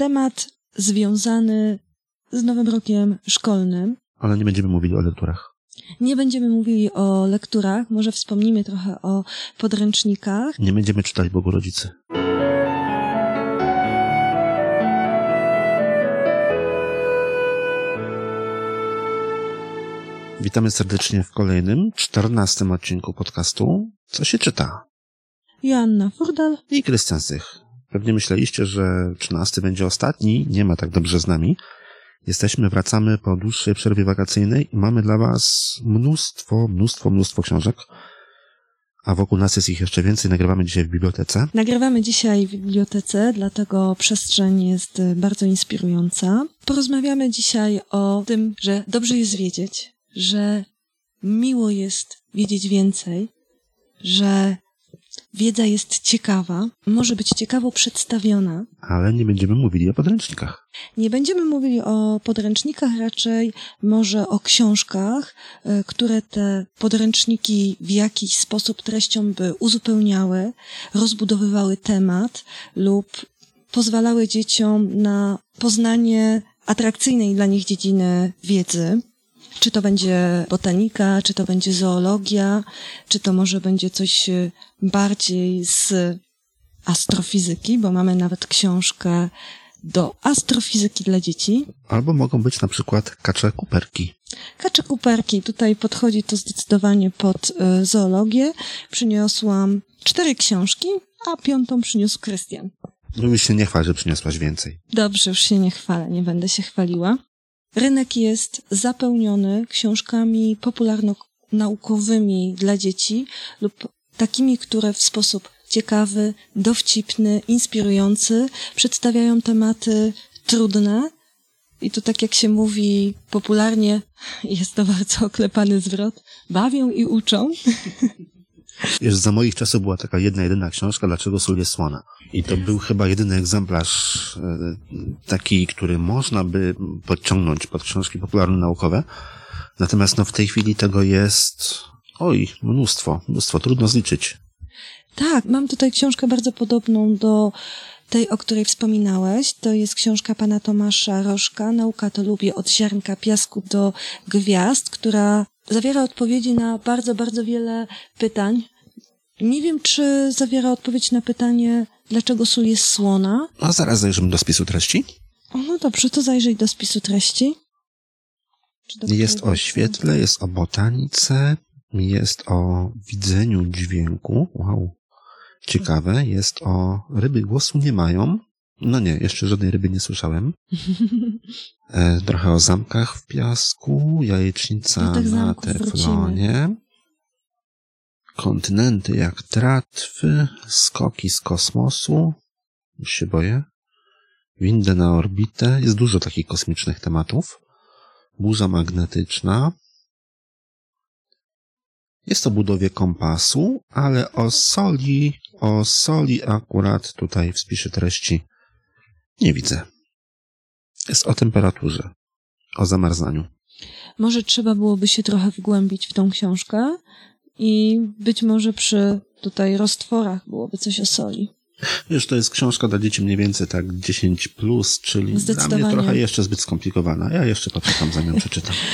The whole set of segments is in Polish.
temat związany z nowym rokiem szkolnym. Ale nie będziemy mówili o lekturach. Nie będziemy mówili o lekturach, może wspomnimy trochę o podręcznikach. Nie będziemy czytać Bogu Rodzicy. Witamy serdecznie w kolejnym, czternastym odcinku podcastu Co się czyta? Joanna Furdal i Krystian Sych. Pewnie myśleliście, że trzynasty będzie ostatni. Nie ma tak dobrze z nami. Jesteśmy, wracamy po dłuższej przerwie wakacyjnej i mamy dla Was mnóstwo, mnóstwo, mnóstwo książek. A wokół nas jest ich jeszcze więcej. Nagrywamy dzisiaj w bibliotece. Nagrywamy dzisiaj w bibliotece, dlatego przestrzeń jest bardzo inspirująca. Porozmawiamy dzisiaj o tym, że dobrze jest wiedzieć, że miło jest wiedzieć więcej, że wiedza jest ciekawa, może być ciekawo przedstawiona. Ale nie będziemy mówili o podręcznikach. Nie będziemy mówili o podręcznikach, raczej może o książkach, e, które te podręczniki w jakiś sposób treścią by uzupełniały, rozbudowywały temat lub pozwalały dzieciom na poznanie atrakcyjnej dla nich dziedziny wiedzy. Czy to będzie botanika, czy to będzie zoologia, czy to może będzie coś e, bardziej z astrofizyki, bo mamy nawet książkę do astrofizyki dla dzieci. Albo mogą być na przykład kacze kuperki. Kacze kuperki, tutaj podchodzi to zdecydowanie pod y, zoologię. Przyniosłam cztery książki, a piątą przyniósł Krystian. No już się nie chwal, że przyniosłaś więcej. Dobrze, już się nie chwalę, nie będę się chwaliła. Rynek jest zapełniony książkami popularno-naukowymi dla dzieci lub takimi, które w sposób ciekawy, dowcipny, inspirujący przedstawiają tematy trudne. I tu tak jak się mówi popularnie, jest to bardzo oklepany zwrot, bawią i uczą. Wiesz, za moich czasów była taka jedna, jedyna książka, Dlaczego sól jest słona. I to był chyba jedyny egzemplarz e, taki, który można by podciągnąć pod książki popularno-naukowe. Natomiast no, w tej chwili tego jest, oj, mnóstwo, mnóstwo, trudno zliczyć. Tak, mam tutaj książkę bardzo podobną do tej, o której wspominałeś. To jest książka pana Tomasza Rożka, Nauka to lubię od ziarnka piasku do gwiazd, która zawiera odpowiedzi na bardzo, bardzo wiele pytań. Nie wiem, czy zawiera odpowiedź na pytanie, dlaczego sól jest słona. A zaraz zajrzymy do spisu treści. O, no dobrze, to zajrzyj do spisu treści. Jest o świetle, jest o botanice, jest o widzeniu dźwięku. Wow. Ciekawe. Jest o ryby głosu nie mają. No nie, jeszcze żadnej ryby nie słyszałem. E, trochę o zamkach w piasku, jajecznica no na teflonie. Kontynenty jak tratwy, skoki z kosmosu. Już się boję. Windę na orbitę. Jest dużo takich kosmicznych tematów. Burza magnetyczna. Jest o budowie kompasu, ale o soli, o soli akurat tutaj w spisie treści nie widzę. Jest o temperaturze, o zamarzaniu. Może trzeba byłoby się trochę wgłębić w tą książkę i być może przy tutaj roztworach byłoby coś o soli. Wiesz, to jest książka dla dzieci mniej więcej tak 10 plus, czyli dla mnie trochę jeszcze zbyt skomplikowana. Ja jeszcze poczekam, zanim przeczytam.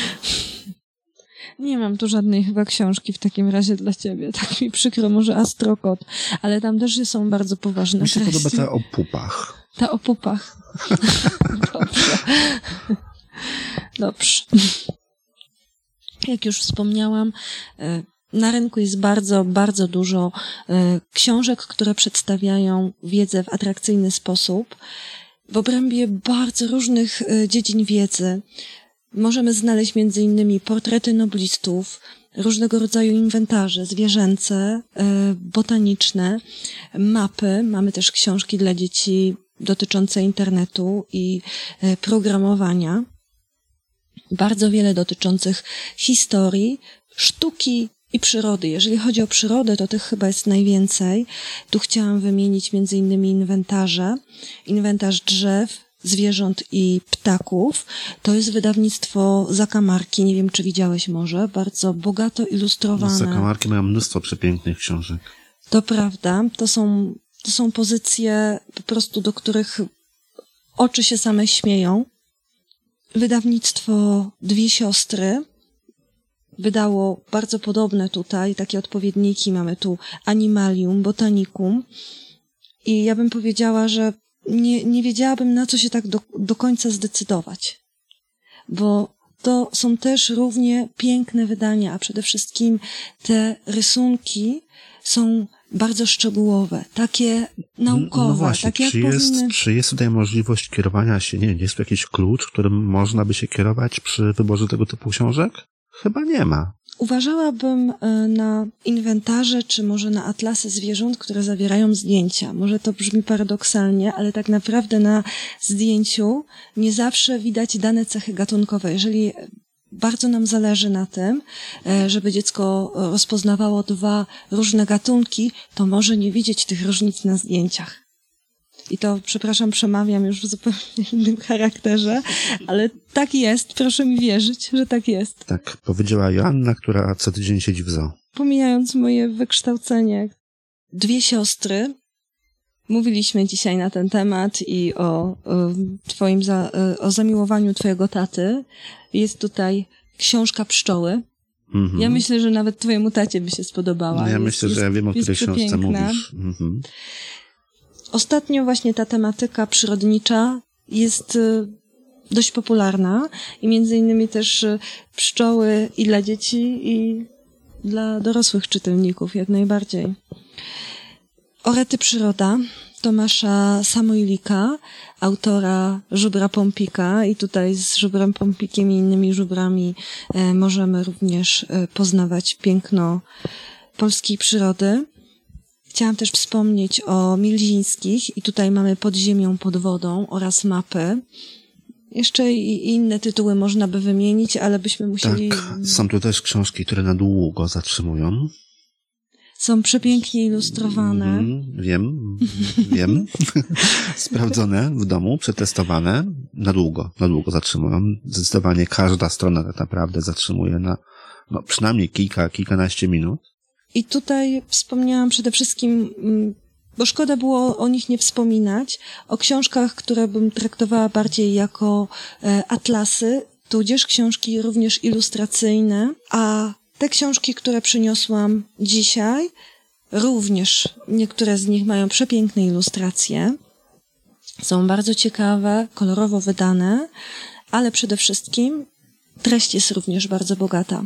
Nie mam tu żadnej chyba książki w takim razie dla ciebie. Tak mi przykro, może Astrokot, ale tam też są bardzo poważne Mi się treści. podoba ta o pupach. Ta o pupach. Dobrze. Dobrze. Jak już wspomniałam, e, na rynku jest bardzo, bardzo dużo e, książek, które przedstawiają wiedzę w atrakcyjny sposób. W obrębie bardzo różnych e, dziedzin wiedzy możemy znaleźć między innymi portrety noblistów, różnego rodzaju inwentarze zwierzęce, botaniczne, mapy. Mamy też książki dla dzieci dotyczące internetu i e, programowania, bardzo wiele dotyczących historii, sztuki i przyrody. Jeżeli chodzi o przyrodę, to tych chyba jest najwięcej. Tu chciałam wymienić między innymi inwentarze, inwentarz drzew, zwierząt i ptaków. To jest wydawnictwo Zakamarki, nie wiem czy widziałeś może, bardzo bogato ilustrowane. Zakamarki mają mnóstwo przepięknych książek. To prawda, to są to są pozycje po prostu, do których Oczy się same śmieją. Wydawnictwo Dwie Siostry wydało bardzo podobne tutaj, takie odpowiedniki. Mamy tu Animalium, Botanicum. I ja bym powiedziała, że nie, nie wiedziałabym, na co się tak do, do końca zdecydować. Bo to są też równie piękne wydania, a przede wszystkim te rysunki są bardzo szczegółowe, takie naukowe. No właśnie, takie czy, jest, powinny... czy jest tutaj możliwość kierowania się, nie wiem, jest tu jakiś klucz, którym można by się kierować przy wyborze tego typu książek? Chyba nie ma. Uważałabym e, na inwentarze, czy może na atlasy zwierząt, które zawierają zdjęcia. Może to brzmi paradoksalnie, ale tak naprawdę na zdjęciu nie zawsze widać dane cechy gatunkowe. Jeżeli bardzo nam zależy na tym, e, żeby dziecko rozpoznawało dwa różne gatunki, to może nie widzieć tych różnic na zdjęciach. I to, przepraszam, przemawiam już w zupełnie innym charakterze, ale tak jest, proszę mi wierzyć, że tak jest. Tak, powiedziała Joanna, która co tydzień siedzi w zoo. Pomijając moje wykształcenie, dwie siostry, mówiliśmy dzisiaj na ten temat i o, twoim, za, o zamiłowaniu twojego taty. Jest tutaj książka pszczoły. -hmm. Ja myślę, że nawet twojemu tacie by się spodobała. No ja jest, myślę, że ja wiem, o której książce mówisz. Mm -hmm. Ostatnio właśnie ta tematyka przyrodnicza jest y, dość popularna i między innymi też y, pszczoły i dla dzieci i dla dorosłych czytelników jak najbardziej. Orety Przyroda Tomasza Samoilika, autora Żubra Pompika i tutaj z Żubrem Pompikiem i innymi żubrami e, możemy również e, poznawać piękno polskiej przyrody. Chciałam też wspomnieć o Milzińskich i tutaj mamy Pod ziemią, pod wodą oraz mapy. Jeszcze i inne tytuły można by wymienić, ale byśmy musieli... Tak, są tu też książki, które na długo zatrzymują. Są przepięknie ilustrowane. Mm, wiem, wiem. Sprawdzone w domu, przetestowane. Na długo, na długo zatrzymują. Zdecydowanie każda strona tak naprawdę zatrzymuje na no, przynajmniej kilka, kilkanaście minut. I tutaj wspomniałam przede wszystkim, mm, bo szkoda było o nich nie wspominać, o książkach, które bym traktowała bardziej jako e, atlasy, tudzież książki również ilustracyjne, a te książki, które przyniosłam dzisiaj, również niektóre z nich mają przepiękne ilustracje. Są bardzo ciekawe, kolorowo wydane, ale przede wszystkim treść jest również bardzo bogata.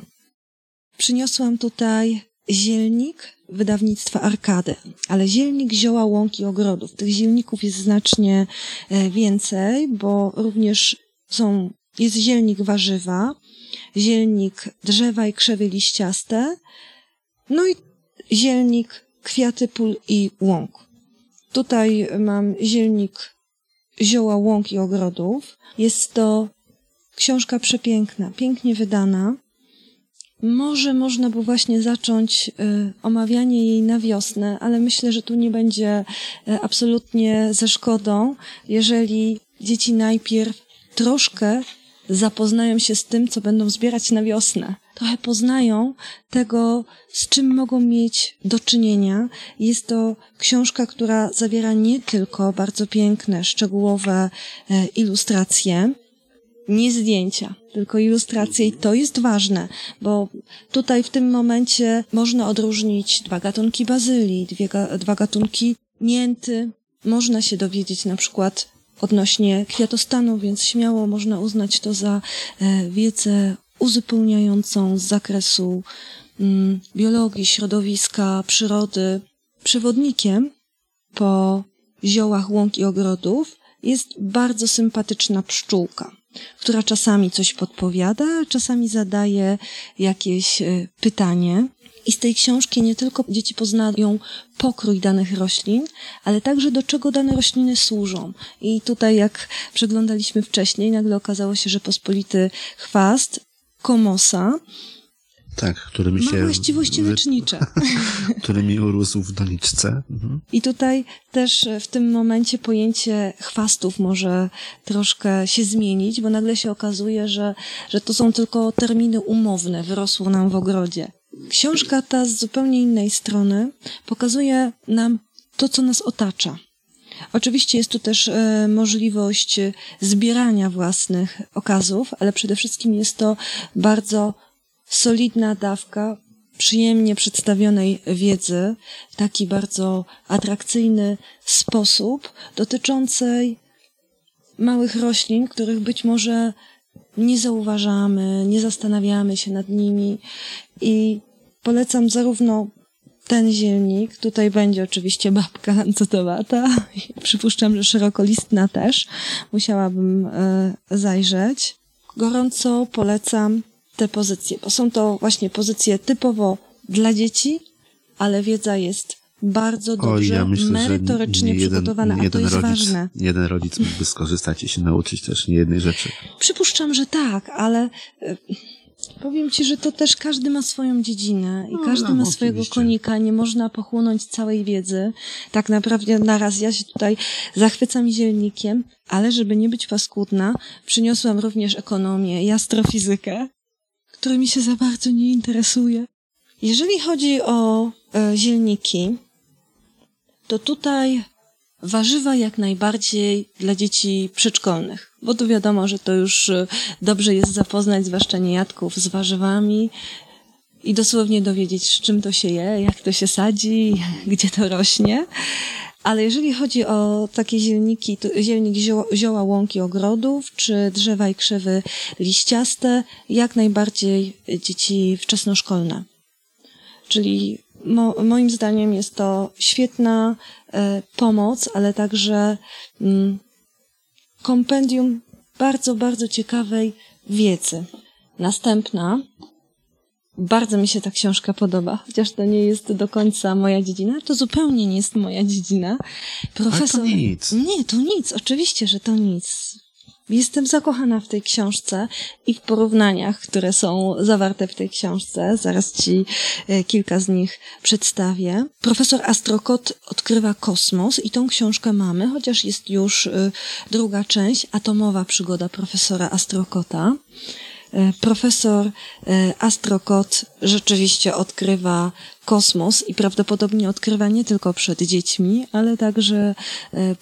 Przyniosłam tutaj zielnik wydawnictwa Arkady, ale zielnik zioła łąki ogrodów. Tych zielników jest znacznie e, więcej, bo również są, jest zielnik warzywa, zielnik drzewa i krzewy liściaste, no i zielnik kwiaty pól i łąk. Tutaj mam zielnik zioła łąk i ogrodów. Jest to książka przepiękna, pięknie wydana. Może można by właśnie zacząć y, omawianie jej na wiosnę, ale myślę, że tu nie będzie y, absolutnie ze szkodą, jeżeli dzieci najpierw troszkę zapoznają się z tym, co będą zbierać na wiosnę. Trochę poznają tego, z czym mogą mieć do czynienia. Jest to książka, która zawiera nie tylko bardzo piękne, szczegółowe e, ilustracje, nie zdjęcia, tylko ilustracje i to jest ważne, bo tutaj w tym momencie można odróżnić dwa gatunki bazylii, dwie, dwa gatunki mięty. Można się dowiedzieć na przykład odnośnie kwiatostanu, więc śmiało można uznać to za e, wiedzę uzupełniającą z zakresu mm, biologii, środowiska, przyrody. Przewodnikiem po ziołach łąk i ogrodów jest bardzo sympatyczna pszczółka, która czasami coś podpowiada, czasami zadaje jakieś e, pytanie. I z tej książki nie tylko dzieci poznają pokrój danych roślin, ale także do czego dane rośliny służą. I tutaj, jak przeglądaliśmy wcześniej, nagle okazało się, że pospolity chwast komosa tak, który mi się... Ma właściwości lecznicze. który mi urósł w doniczce. Mhm. I tutaj też w tym momencie pojęcie chwastów może troszkę się zmienić, bo nagle się okazuje, że, że to są tylko terminy umowne, wyrosło nam w ogrodzie. Książka ta z zupełnie innej strony pokazuje nam to, co nas otacza. Oczywiście jest tu też e, możliwość zbierania własnych okazów, ale przede wszystkim jest to bardzo solidna dawka przyjemnie przedstawionej wiedzy w taki bardzo atrakcyjny sposób dotyczącej małych roślin, których być może nie zauważamy, nie zastanawiamy się nad nimi i polecam zarówno ten zielnik, tutaj będzie oczywiście babka cudowata, przypuszczam, że szerokolistna też, musiałabym e, zajrzeć. Gorąco polecam te pozycje, bo są to właśnie pozycje typowo dla dzieci, ale wiedza jest bardzo dobrze, o, ja myślę, merytorycznie jeden, przygotowana, a to jest rodzic, ważne. Jeden rodzic mógłby skorzystać i się nauczyć też niejednej rzeczy. Przypuszczam, że tak, ale e, powiem ci, że to też każdy ma swoją dziedzinę i no, każdy no, ma swojego oczywiście. konika. Nie można pochłonąć całej wiedzy. Tak naprawdę naraz ja się tutaj zachwycam zielnikiem, ale żeby nie być paskudna, przyniosłam również ekonomię i astrofizykę, którymi się za bardzo nie interesuje. Jeżeli chodzi o e, zielniki, to tutaj warzywa jak najbardziej dla dzieci przedszkolnych, bo tu wiadomo, że to już e, dobrze jest zapoznać, zwłaszcza niejadków, z warzywami i dosłownie dowiedzieć, z czym to się je, jak to się sadzi, gdzie to rośnie. Ale jeżeli chodzi o takie zielniki, zielnik zioła, zioła łąki ogrodów, czy drzewa i krzewy liściaste, jak najbardziej dzieci wczesnoszkolne. Czyli mo, moim zdaniem jest to świetna e, pomoc, ale także mm, kompendium bardzo, bardzo ciekawej wiedzy. Następna bardzo mi się ta książka podoba, chociaż to nie jest do końca moja dziedzina. To zupełnie nie jest moja dziedzina. Profesor. Ale to nic. Nie, to nic. Oczywiście, że to nic. Jestem zakochana w tej książce i w porównaniach, które są zawarte w tej książce. Zaraz ci e, kilka z nich przedstawię. Profesor Astrokot odkrywa kosmos i tą książkę mamy, chociaż jest już e, druga część, atomowa przygoda profesora Astrokota. E, profesor Astrokot rzeczywiście odkrywa kosmos i prawdopodobnie odkrywa nie tylko przed dziećmi, ale także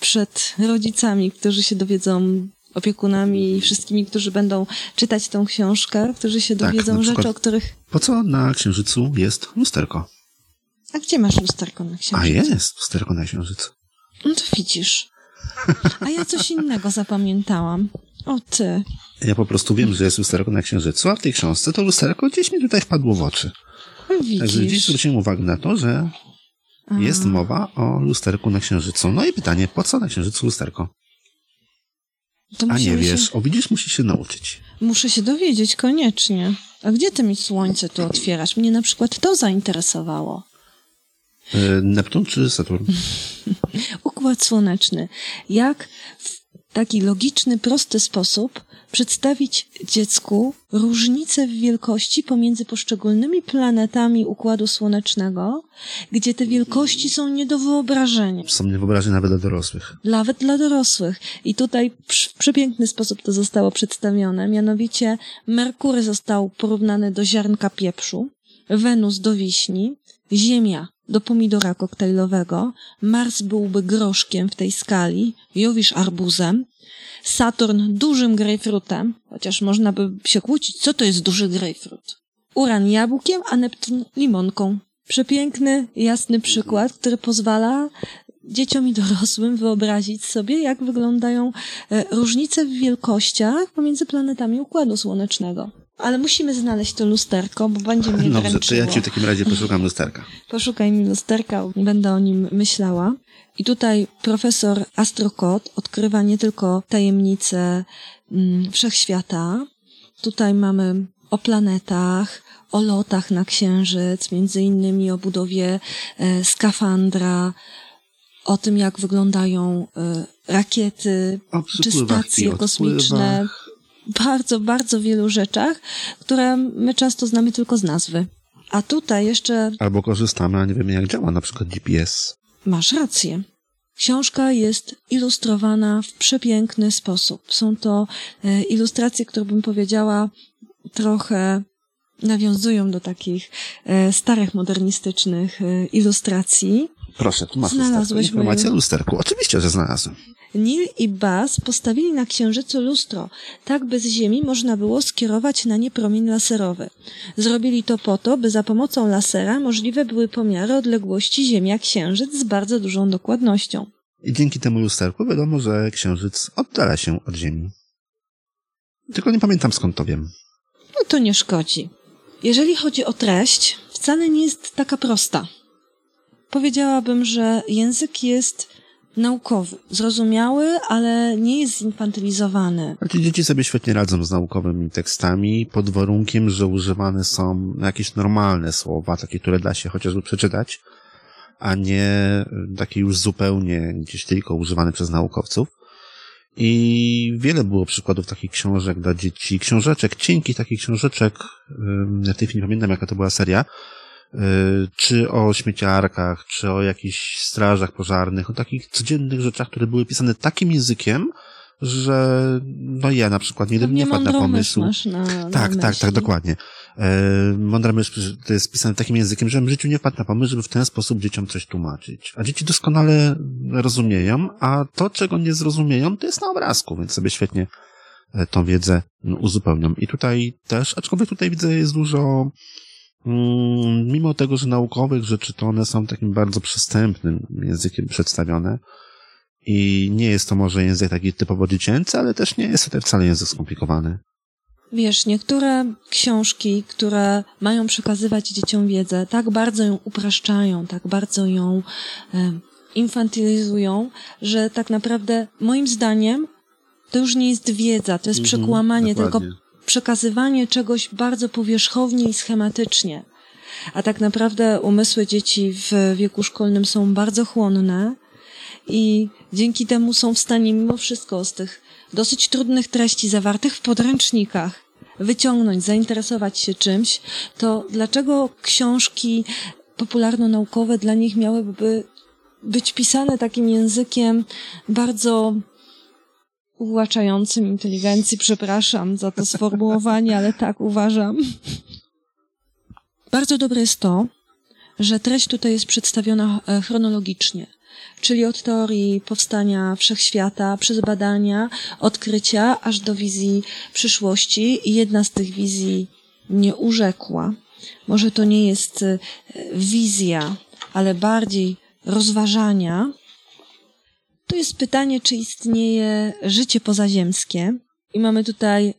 przed rodzicami, którzy się dowiedzą opiekunami i wszystkimi, którzy będą czytać tą książkę, którzy się tak, dowiedzą rzeczy, o których... Po co na Księżycu jest lusterko? A gdzie masz lusterko na Księżycu? A jest lusterko na Księżycu. No to widzisz. A ja coś innego zapamiętałam. O ty. Ja po prostu wiem, że jest lusterko na Księżycu, a w tej książce to lusterko gdzieś mi tutaj wpadło w oczy. Widzisz. Także gdzieś zwróciłem uwagę na to, że jest mowa o lusterku na Księżycu. No i pytanie, po co na Księżycu lusterko? A nie wiesz, się... o widzisz, musisz się nauczyć. Muszę się dowiedzieć, koniecznie. A gdzie ty mi słońce tu otwierasz? Mnie na przykład to zainteresowało. E, Neptun czy Saturn? Układ słoneczny. Jak w taki logiczny, prosty sposób przedstawić dziecku różnice w wielkości pomiędzy poszczególnymi planetami Układu Słonecznego, gdzie te wielkości są nie do wyobrażenia. Są niewyobrażenie nawet dla dorosłych. Nawet dla dorosłych. I tutaj w przepiękny sposób to zostało przedstawione. Mianowicie Merkury został porównany do ziarnka pieprzu, Wenus do wiśni, Ziemia do pomidora koktajlowego, Mars byłby groszkiem w tej skali, Jowisz arbuzem, Saturn dużym grejpfrutem, chociaż można by się kłócić, co to jest duży grejpfrut. Uran jabłkiem, a Neptun limonką. Przepiękny, jasny przykład, który pozwala dzieciom i dorosłym wyobrazić sobie, jak wyglądają e, różnice w wielkościach pomiędzy planetami Układu Słonecznego. Ale musimy znaleźć to lusterko, bo będzie mnie Dobrze, dręczyło. to ja ci w takim razie poszukam lusterka. Poszukaj mi lusterka, będę o nim myślała. I tutaj profesor Astrokot odkrywa nie tylko tajemnice mm, wszechświata. Tutaj mamy o planetach, o lotach na Księżyc, między innymi o budowie e, skafandra, o tym, jak wyglądają e, rakiety, czy stacje kosmiczne. Bardzo, bardzo wielu rzeczach, które my często znamy tylko z nazwy. A tutaj jeszcze. Albo korzystamy, a nie wiemy, jak działa na przykład GPS. Masz rację. Książka jest ilustrowana w przepiękny sposób. Są to e, ilustracje, które bym powiedziała trochę nawiązują do takich e, starych, modernistycznych e, ilustracji. Proszę, tu masz Znalazłeś informację o lusterku. Oczywiście, że znalazłem. Nil i Bas postawili na księżycu lustro. Tak by z Ziemi można było skierować na nie promień laserowy. Zrobili to po to, by za pomocą lasera możliwe były pomiary odległości Ziemia-Księżyc z bardzo dużą dokładnością. I dzięki temu lusterku wiadomo, że Księżyc oddala się od Ziemi. Tylko nie pamiętam skąd to wiem. No to nie szkodzi. Jeżeli chodzi o treść, wcale nie jest taka prosta. Powiedziałabym, że język jest naukowy, zrozumiały, ale nie jest zinfantylizowany. Znaczy dzieci sobie świetnie radzą z naukowymi tekstami pod warunkiem, że używane są jakieś normalne słowa, takie, które da się chociażby przeczytać, a nie takie już zupełnie gdzieś tylko używane przez naukowców. I wiele było przykładów takich książek dla dzieci, książeczek, cienkich takich książeczek, ja chwili nie pamiętam jaka to była seria, y, czy o śmieciarkach, czy o jakichś strażach pożarnych, o takich codziennych rzeczach, które były pisane takim językiem, że no ja na przykład nie, nie wpadł na pomysł. Na, na tak, tak, tak, dokładnie. E, mądra myśl, to jest pisane takim językiem, że w życiu nie wpadł na pomysł, żeby w ten sposób dzieciom coś tłumaczyć. A dzieci doskonale rozumieją, a to, czego nie zrozumieją, to jest na obrazku, więc sobie świetnie e, tą wiedzę no, uzupełnią. I tutaj też, aczkolwiek tutaj widzę, jest dużo, mm, mimo tego, że naukowych rzeczy, to one są takim bardzo przystępnym językiem przedstawione, i nie jest to może język taki typowo dziecięcy, ale też nie jest to wcale język skomplikowany. Wiesz, niektóre książki, które mają przekazywać dzieciom wiedzę, tak bardzo ją upraszczają, tak bardzo ją infantylizują, że tak naprawdę moim zdaniem to już nie jest wiedza, to jest mhm, przekłamanie, tylko przekazywanie czegoś bardzo powierzchownie i schematycznie. A tak naprawdę umysły dzieci w wieku szkolnym są bardzo chłonne i dzięki temu są w stanie mimo wszystko z tych dosyć trudnych treści zawartych w podręcznikach wyciągnąć, zainteresować się czymś, to dlaczego książki popularno-naukowe dla nich miałyby być pisane takim językiem bardzo uwłaczającym inteligencji. Przepraszam za to sformułowanie, ale tak uważam. Bardzo dobre jest to, że treść tutaj jest przedstawiona e, chronologicznie czyli od teorii powstania wszechświata, przez badania, odkrycia, aż do wizji przyszłości. I jedna z tych wizji nie urzekła. Może to nie jest e, wizja, ale bardziej rozważania. To jest pytanie, czy istnieje życie pozaziemskie. I mamy tutaj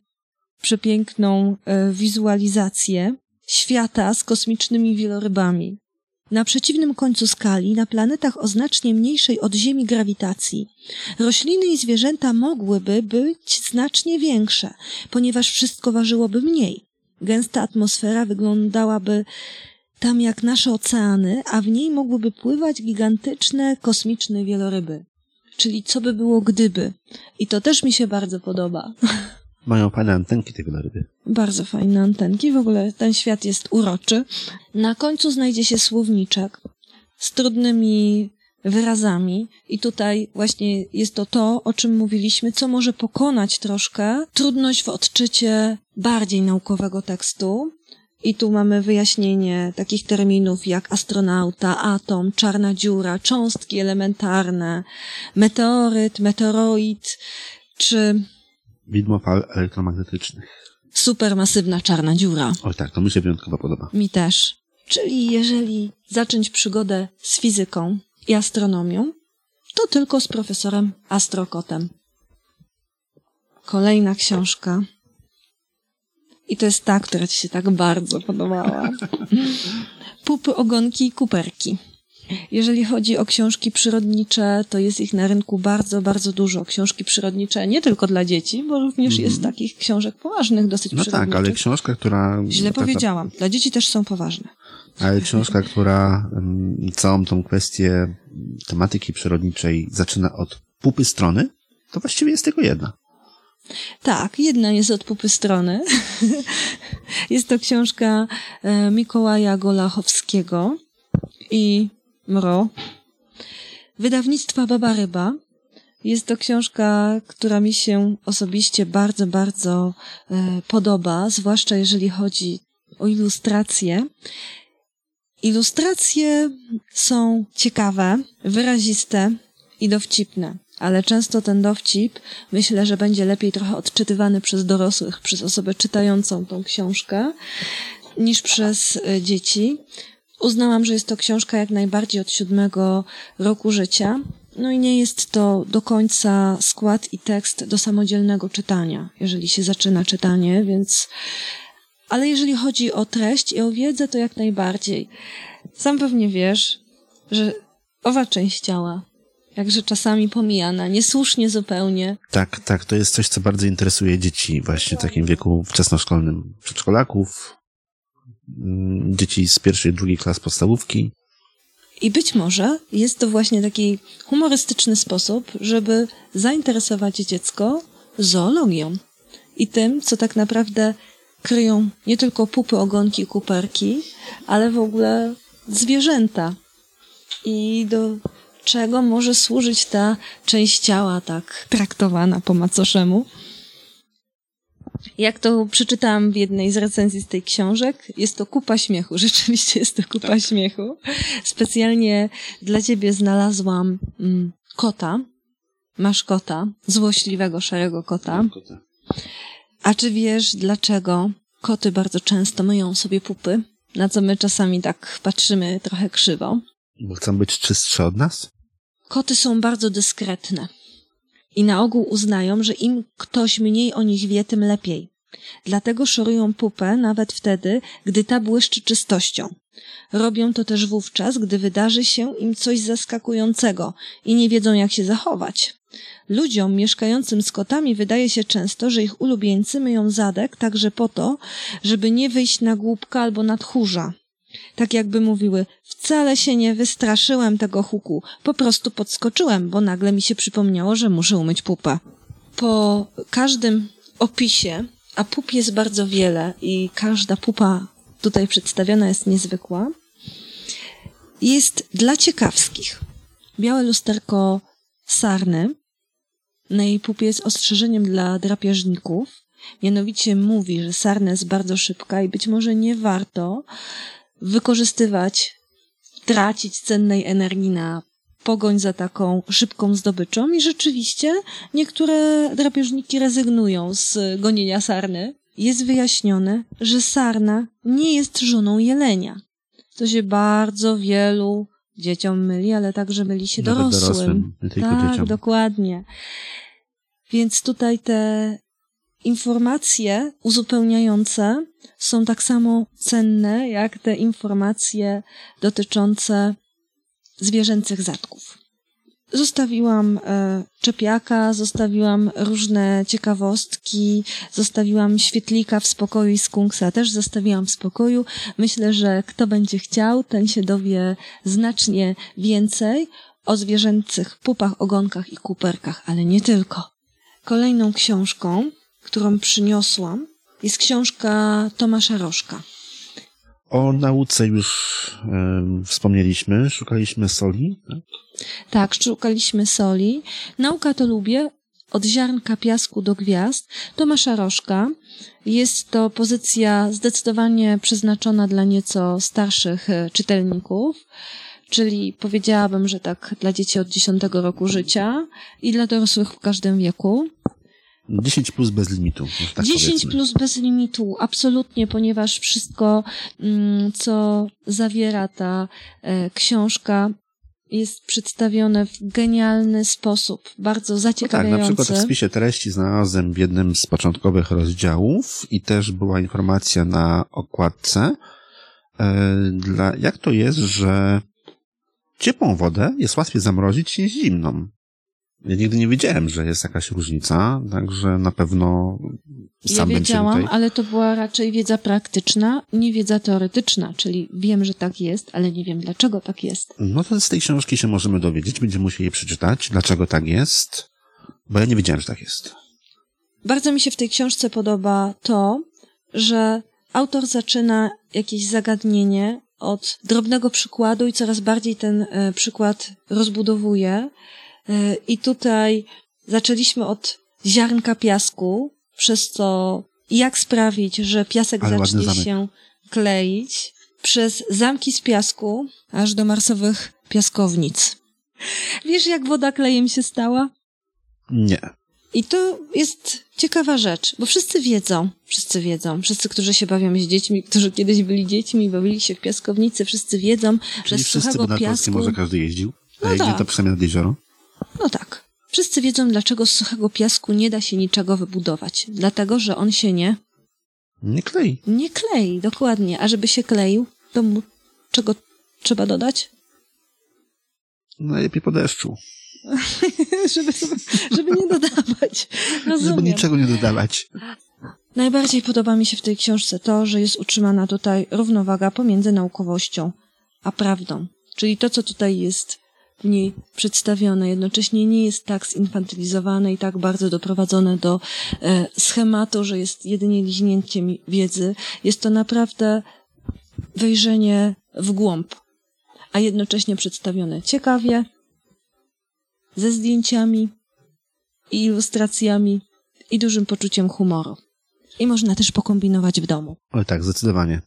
przepiękną e, wizualizację świata z kosmicznymi wielorybami. Na przeciwnym końcu skali, na planetach o znacznie mniejszej od Ziemi grawitacji, rośliny i zwierzęta mogłyby być znacznie większe, ponieważ wszystko ważyłoby mniej. Gęsta atmosfera wyglądałaby tam jak nasze oceany, a w niej mogłyby pływać gigantyczne kosmiczne wieloryby. Czyli co by było gdyby? I to też mi się bardzo podoba. Mają fajne antenki te wieloryby. Bardzo fajne antenki. W ogóle ten świat jest uroczy. Na końcu znajdzie się słowniczek z trudnymi wyrazami i tutaj właśnie jest to to, o czym mówiliśmy, co może pokonać troszkę trudność w odczycie bardziej naukowego tekstu. I tu mamy wyjaśnienie takich terminów jak astronauta, atom, czarna dziura, cząstki elementarne, meteoryt, meteoroid, czy widmo fal elektromagnetycznych. Supermasywna czarna dziura. Oj tak, to mi się wyjątkowo podoba. Mi też. Czyli jeżeli zacząć przygodę z fizyką i astronomią, to tylko z profesorem Astrokotem. Kolejna książka. I to jest ta, która ci się tak bardzo podobała. Pupy, ogonki i kuperki. Jeżeli chodzi o książki przyrodnicze, to jest ich na rynku bardzo, bardzo dużo. Książki przyrodnicze nie tylko dla dzieci, bo również mm. jest takich książek poważnych, dosyć no przyrodniczych. No tak, ale książka, która... Źle powiedziałam. Dla dzieci też są poważne. Ale książka, która całą tą kwestię tematyki przyrodniczej zaczyna od pupy strony, to właściwie jest tylko jedna. Tak, jedna jest od pupy strony. jest to książka e, Mikołaja Golachowskiego i Mro. Wydawnictwa Baba Ryba. Jest to książka, która mi się osobiście bardzo, bardzo e, podoba, zwłaszcza jeżeli chodzi o ilustrację. Ilustracje są ciekawe, wyraziste i dowcipne, ale często ten dowcip myślę, że będzie lepiej trochę odczytywany przez dorosłych, przez osobę czytającą tą książkę, niż przez y, dzieci. Uznałam, że jest to książka jak najbardziej od siódmego roku życia. No i nie jest to do końca skład i tekst do samodzielnego czytania, jeżeli się zaczyna czytanie, więc. Ale jeżeli chodzi o treść i o wiedzę, to jak najbardziej. Sam pewnie wiesz, że owa część ciała, jakże czasami pomijana, niesłusznie zupełnie. Tak, tak, to jest coś, co bardzo interesuje dzieci właśnie w takim wieku wczesnoszkolnym, przedszkolaków, Mm, dzieci z pierwszej, drugiej klas podstawówki. I być może jest to właśnie taki humorystyczny sposób, żeby zainteresować dziecko zoologią i tym, co tak naprawdę kryją nie tylko pupy, ogonki, kuperki, ale w ogóle zwierzęta. I do czego może służyć ta część ciała tak traktowana po macoszemu. Jak to przeczytałam w jednej z recenzji z tej książek, jest to kupa śmiechu. Rzeczywiście jest to kupa tak. śmiechu. Specjalnie dla ciebie znalazłam mm, kota. Masz kota, złośliwego, szarego kota. kota. A czy wiesz, dlaczego koty bardzo często myją sobie pupy? Na co my czasami tak patrzymy trochę krzywo. Bo chcą być czystsze od nas? Koty są bardzo dyskretne i na ogół uznają, że im ktoś mniej o nich wie, tym lepiej. Dlatego szorują pupę nawet wtedy, gdy ta błyszczy czystością. Robią to też wówczas, gdy wydarzy się im coś zaskakującego i nie wiedzą, jak się zachować. Ludziom mieszkającym z kotami wydaje się często, że ich ulubieńcy myją zadek także po to, żeby nie wyjść na głupka albo na tchórza. Tak jakby mówiły, wcale się nie wystraszyłem tego huku, po prostu podskoczyłem, bo nagle mi się przypomniało, że muszę umyć pupę. Po każdym opisie, a pup jest bardzo wiele i każda pupa tutaj przedstawiona jest niezwykła, jest dla ciekawskich. Białe lusterko sarny na jej pupie jest ostrzeżeniem dla drapieżników. Mianowicie mówi, że sarna jest bardzo szybka i być może nie warto wykorzystywać, tracić cennej energii na pogoń za taką szybką zdobyczą i rzeczywiście niektóre drapieżniki rezygnują z gonienia sarny. Jest wyjaśnione, że sarna nie jest żoną jelenia. To się bardzo wielu dzieciom myli, ale także myli się Nawet dorosłym. dorosłym tak, dzieciom. dokładnie. Więc tutaj te informacje uzupełniające są tak samo cenne jak te informacje dotyczące zwierzęcych zatków. Zostawiłam e, czepiaka, zostawiłam różne ciekawostki, zostawiłam świetlika w spokoju i skunksa też zostawiłam w spokoju. Myślę, że kto będzie chciał, ten się dowie znacznie więcej o zwierzęcych pupach, ogonkach i kuperkach, ale nie tylko. Kolejną książką którą przyniosłam, jest książka Tomasza Rożka. O nauce już e, wspomnieliśmy, szukaliśmy soli. Tak? tak, szukaliśmy soli. Nauka to lubię, od ziarnka piasku do gwiazd Tomasza Rożka. Jest to pozycja zdecydowanie przeznaczona dla nieco starszych e, czytelników, czyli powiedziałabym, że tak dla dzieci od 10 roku życia i dla dorosłych w każdym wieku. 10 plus bez limitu. Tak 10 powiedzmy. plus bez limitu, absolutnie, ponieważ wszystko, mm, co zawiera ta e, książka, jest przedstawione w genialny sposób, bardzo zaciekawiający. No tak, na przykład w spisie treści znalazłem w jednym z początkowych rozdziałów i też była informacja na okładce, e, dla, jak to jest, że ciepłą wodę jest łatwiej zamrozić niż zimną. Ja nigdy nie wiedziałem, że jest jakaś różnica, także na pewno sam Ja wiedziałam, tutaj... ale to była raczej wiedza praktyczna, nie wiedza teoretyczna, czyli wiem, że tak jest, ale nie wiem, dlaczego tak jest. No to z tej książki się możemy dowiedzieć, będziemy musieli je przeczytać, dlaczego tak jest, bo ja nie wiedziałem, że tak jest. Bardzo mi się w tej książce podoba to, że autor zaczyna jakieś zagadnienie od drobnego przykładu i coraz bardziej ten e, przykład rozbudowuje I tutaj zaczęliśmy od ziarnka piasku, przez co jak sprawić, że piasek Ale zacznie się kleić. przez zamki z piasku, aż do marsowych piaskownic. Wiesz, jak woda klejem się stała? Nie. I to jest ciekawa rzecz, bo wszyscy wiedzą, wszyscy wiedzą, wszyscy, którzy się bawią z dziećmi, którzy kiedyś byli dziećmi i bawili się w piaskownicy, wszyscy wiedzą, Czyli że z wszyscy, suchego bo na piasku... może każdy jeździł. A No jeździ tak. to przynajmniej nad jezioro. No tak. Wszyscy wiedzą, dlaczego z suchego piasku nie da się niczego wybudować. Dlatego, że on się nie, Nie klei. nie klei, dokładnie. A żeby się kleił, to mu czego trzeba dodać? Najlepiej po deszczu. żeby, sobie, żeby nie dodawać. Żeby Rozumiem. niczego nie dodawać. Najbardziej podoba mi się w tej książce to, że jest utrzymana tutaj równowaga pomiędzy naukowością a prawdą. Czyli to, co tutaj jest w niej przedstawione, jednocześnie nie jest tak zinfantylizowane i tak bardzo doprowadzone do e, schematu, że jest jedynie liźnięciem wiedzy. Jest to naprawdę wejrzenie w głąb, a jednocześnie przedstawione ciekawie, ze zdjęciami i ilustracjami i dużym poczuciem humoru. I można też pokombinować w domu. Oj tak, zdecydowanie.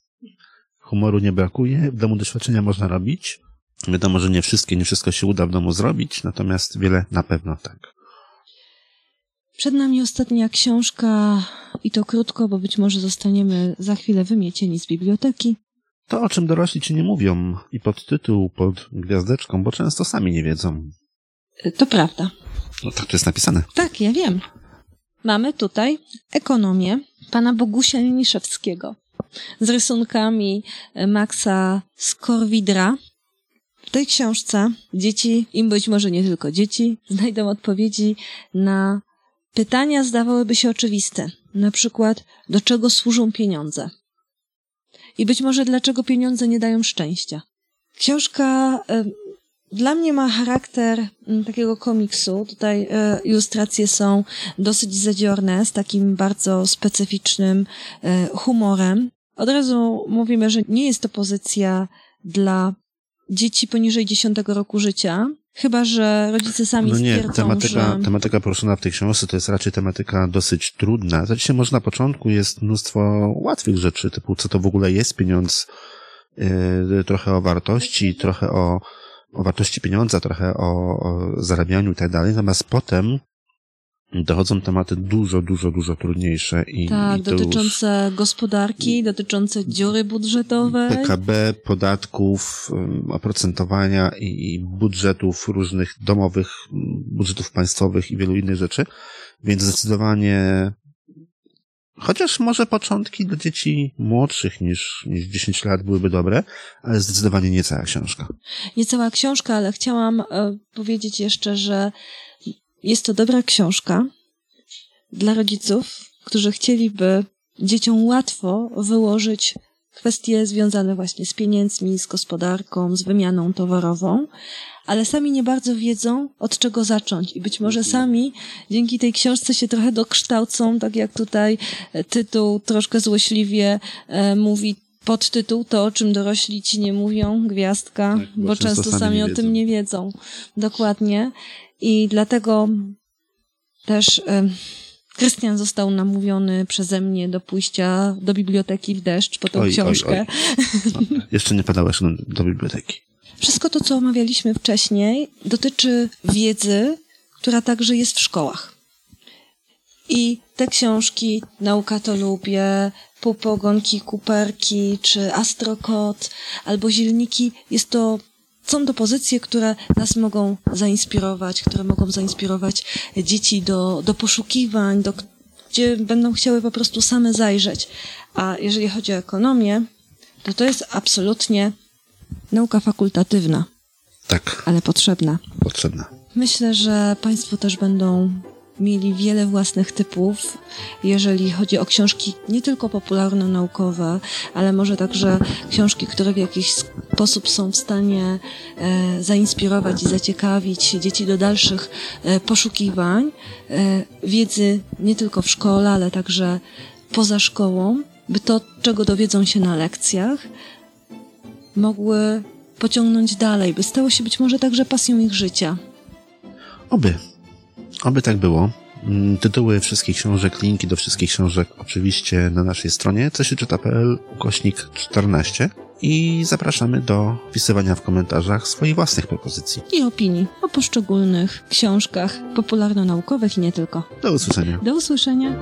Humoru nie brakuje, w domu doświadczenia można robić. Wiadomo, że nie wszystkie, nie wszystko się uda w domu zrobić, natomiast wiele na pewno tak. Przed nami ostatnia książka i to krótko, bo być może zostaniemy za chwilę wymiecieni z biblioteki. To, o czym dorośli ci nie mówią i podtytuł pod gwiazdeczką, bo często sami nie wiedzą. To prawda. No tak to jest napisane. Tak, ja wiem. Mamy tutaj ekonomię pana Bogusia Janiszewskiego z rysunkami Maxa Skorwidra. Tej książce dzieci, im być może nie tylko dzieci, znajdą odpowiedzi na pytania zdawałyby się oczywiste. Na przykład, do czego służą pieniądze? I być może dlaczego pieniądze nie dają szczęścia. Książka e, dla mnie ma charakter takiego komiksu. Tutaj e, ilustracje są dosyć zadziorne, z takim bardzo specyficznym e, humorem. Od razu mówimy, że nie jest to pozycja dla dzieci poniżej 10 roku życia, chyba że rodzice sami No nie, stwierdzą, tematyka, że... tematyka poruszona w tej książce to jest raczej tematyka dosyć trudna. Znaczy może na początku jest mnóstwo łatwych rzeczy, typu co to w ogóle jest pieniądz, yy, trochę o wartości, trochę o, o wartości pieniądza, trochę o, o zarabianiu i tak dalej. Natomiast potem dochodzą tematy dużo, dużo, dużo trudniejsze i, Tak, i to już dotyczące gospodarki, dotyczące dziury budżetowej. PKB, podatków, oprocentowania i, i budżetów różnych domowych, budżetów państwowych i wielu innych rzeczy. Więc zdecydowanie, chociaż może początki dla dzieci młodszych niż, niż 10 lat byłyby dobre, ale zdecydowanie nie cała książka. nie cała książka, ale chciałam e, powiedzieć jeszcze, że jest to dobra książka dla rodziców, którzy chcieliby dzieciom łatwo wyłożyć kwestie związane właśnie z pieniędzmi, z gospodarką, z wymianą towarową, ale sami nie bardzo wiedzą, od czego zacząć. I być może sami dzięki tej książce się trochę dokształcą, tak jak tutaj tytuł troszkę złośliwie e, mówi podtytuł to, o czym dorośli ci nie mówią, gwiazdka, Tak, bo, często, sami, nie o wiedzą. tym nie wiedzą. Dokładnie. I dlatego też Krystian został namówiony przeze mnie do pójścia do biblioteki w deszcz po tą Oj, oj, książkę. oj. No, jeszcze nie padałeś do, do biblioteki. Wszystko to, co omawialiśmy wcześniej, dotyczy wiedzy, która także jest w szkołach. I te książki, Nauka to lubię, Półpogonki, Kuperki, czy Astrokot, albo Zielniki, jest to, są to pozycje, które nas mogą zainspirować, które mogą zainspirować dzieci do, do poszukiwań, do, gdzie będą chciały po prostu same zajrzeć. A jeżeli chodzi o ekonomię, to to jest absolutnie nauka fakultatywna, Tak, ale potrzebna. potrzebna. Myślę, że Państwo też będą mieli wiele własnych typów, jeżeli chodzi o książki nie tylko popularno-naukowe, ale może także książki, które w jakiś sposób są w stanie e, zainspirować i zaciekawić dzieci do dalszych e, poszukiwań e, wiedzy nie tylko w szkole, ale także poza szkołą, by to, czego dowiedzą się na lekcjach, mogły pociągnąć dalej, by stało się być może także pasją ich życia. Oby. Oby tak było. Mm, Tytuły wszystkich książek, linki do wszystkich książek oczywiście na naszej stronie co się czyta.pl ukośnik 14. i zapraszamy do wpisywania w komentarzach swoich własnych propozycji. I opinii o poszczególnych książkach popularno-naukowych i nie tylko. Do usłyszenia. Do usłyszenia.